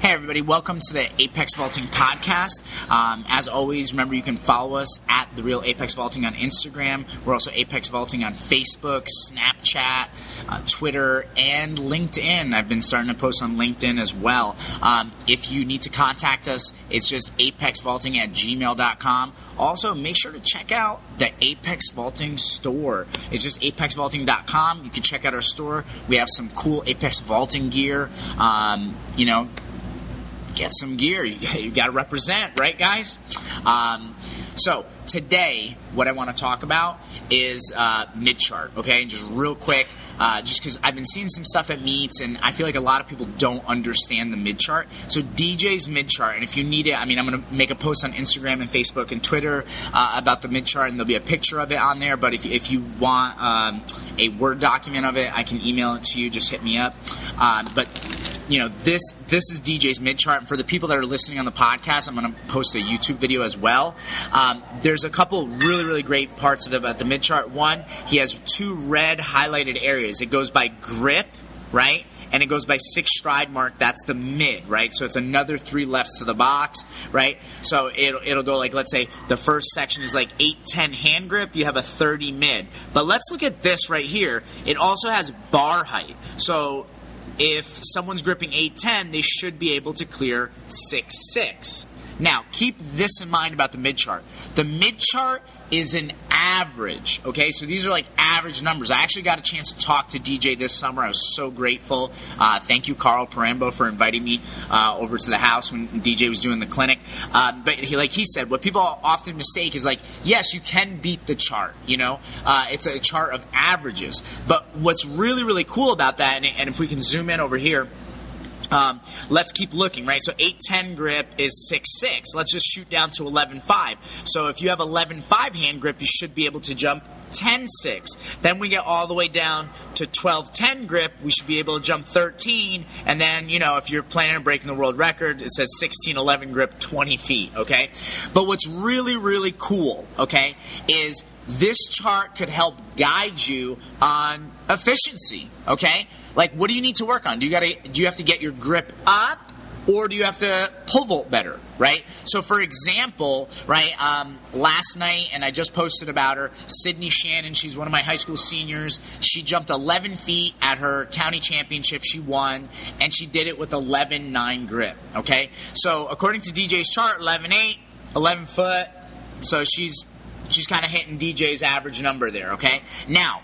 Hey, everybody, welcome to the Apex Vaulting Podcast. Um, as always, remember you can follow us at The Real Apex Vaulting on Instagram. We're also Apex Vaulting on Facebook, Snapchat, uh, Twitter, and LinkedIn. I've been starting to post on LinkedIn as well. Um, if you need to contact us, it's just apexvaulting at gmail.com. Also, make sure to check out the Apex Vaulting store. It's just apexvaulting.com. You can check out our store. We have some cool Apex Vaulting gear. Um, you know, get some gear. You, you got to represent, right, guys? Um, so today, what I want to talk about is uh, mid chart. Okay, just real quick, uh, just because I've been seeing some stuff at meets, and I feel like a lot of people don't understand the mid chart. So DJ's mid chart, and if you need it, I mean, I'm going to make a post on Instagram and Facebook and Twitter uh, about the mid chart, and there'll be a picture of it on there. But if if you want um, a word document of it, I can email it to you. Just hit me up. Um, but you know this this is DJ's mid chart. For the people that are listening on the podcast, I'm going to post a YouTube video as well. Um, there's a couple really really great parts of it about the mid chart. One, he has two red highlighted areas. It goes by grip, right? and it goes by six stride mark. That's the mid, right? So it's another three lefts to the box, right? So it'll, it'll go like, let's say the first section is like 8, 10 hand grip, you have a 30 mid. But let's look at this right here. It also has bar height. So if someone's gripping 810, they should be able to clear 6-6. Now, keep this in mind about the mid chart. The mid chart is an average, okay? So these are like average numbers. I actually got a chance to talk to DJ this summer. I was so grateful. Uh, thank you, Carl Parambo, for inviting me uh, over to the house when DJ was doing the clinic. Uh, but he, like he said, what people often mistake is like, yes, you can beat the chart, you know? Uh, it's a chart of averages. But what's really, really cool about that, and, and if we can zoom in over here, um, let's keep looking, right? So 810 grip is 6-6. Let's just shoot down to 11-5. So if you have 11-5 hand grip, you should be able to jump 10-6. Then we get all the way down to 12-10 grip. We should be able to jump 13. And then, you know, if you're planning on breaking the world record, it says 16-11 grip, 20 feet, okay? But what's really, really cool, okay, is this chart could help guide you on efficiency, okay? Like, what do you need to work on? Do you got to do you have to get your grip up? Or do you have to pole vault better, right? So, for example, right, um, last night, and I just posted about her, Sydney Shannon, she's one of my high school seniors. She jumped 11 feet at her county championship. She won, and she did it with 11 9 grip, okay? So, according to DJ's chart, 11 8, 11 foot. So, she's she's kind of hitting DJ's average number there, okay? Now,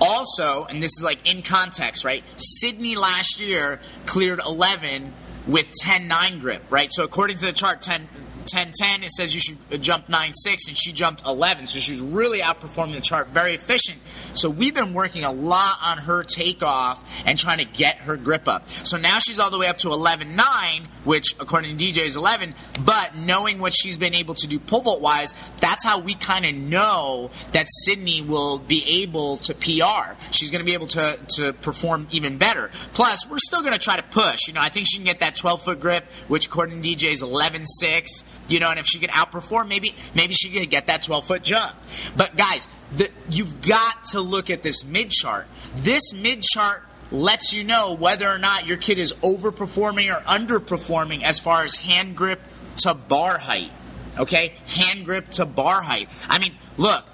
also, and this is like in context, right? Sydney last year cleared 11 with 10 9 grip, right? So according to the chart, 10 10 10, it says you should uh, jump 9 6, and she jumped 11. So she's really outperforming the chart, very efficient. So we've been working a lot on her takeoff and trying to get her grip up. So now she's all the way up to 11 9, which according to DJ is 11. But knowing what she's been able to do pole vault wise, that's how we kind of know that Sydney will be able to PR. She's going to be able to, to perform even better. Plus, we're still going to try to push. You know, I think she can get that 12 foot grip, which according to DJ is 11 6. You know, and if she can outperform, maybe maybe she can get that 12 foot jump. But guys, the, you've got to look at this mid chart. This mid chart lets you know whether or not your kid is overperforming or underperforming as far as hand grip to bar height. Okay? Hand grip to bar height. I mean, look,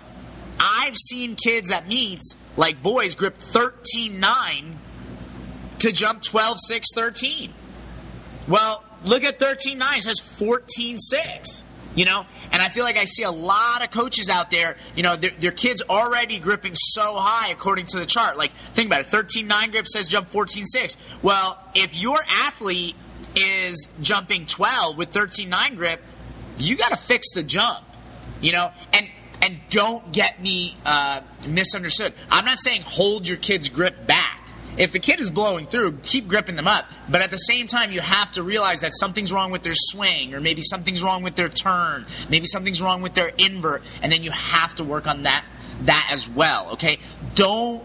I've seen kids at meets, like boys, grip 13 9 to jump 12 6 13. Well, look at 13 9. It says 14 6. You know, and I feel like I see a lot of coaches out there, you know, their, their kids already gripping so high according to the chart. Like, think about it 13 9 grip says jump 14 6. Well, if your athlete is jumping 12 with 13 9 grip, you got to fix the jump. You know, and and don't get me uh, misunderstood. I'm not saying hold your kid's grip back. If the kid is blowing through, keep gripping them up. But at the same time, you have to realize that something's wrong with their swing, or maybe something's wrong with their turn, maybe something's wrong with their invert, and then you have to work on that that as well. Okay, don't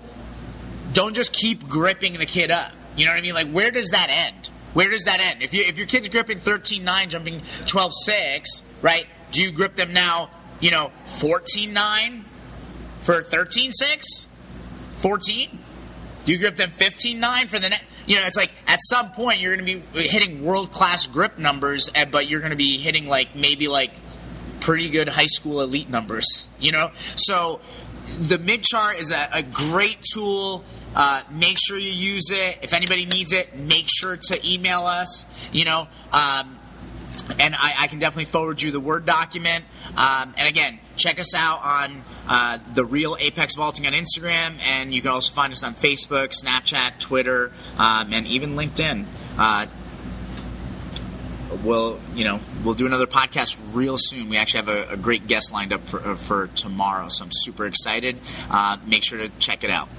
don't just keep gripping the kid up. You know what I mean? Like, where does that end? Where does that end? If you if your kid's gripping 13-9, jumping 12-6, right? Do you grip them now? You know, 14-9 for 13-6, 14. Do you grip them 15 9 for the next? you know, it's like at some point you're going to be hitting world class grip numbers, but you're going to be hitting like maybe like pretty good high school elite numbers. You know, so the mid chart is a, a great tool. Uh, make sure you use it. If anybody needs it, make sure to email us. You know, um, and I, I, can definitely forward you the Word document. Um, and again, check us out on uh, the Real Apex Vaulting on Instagram, and you can also find us on Facebook, Snapchat, Twitter, um, and even LinkedIn. Uh, we'll, you know, we'll do another podcast real soon. We actually have a, a great guest lined up for, uh, for tomorrow, so I'm super excited. Uh, make sure to check it out.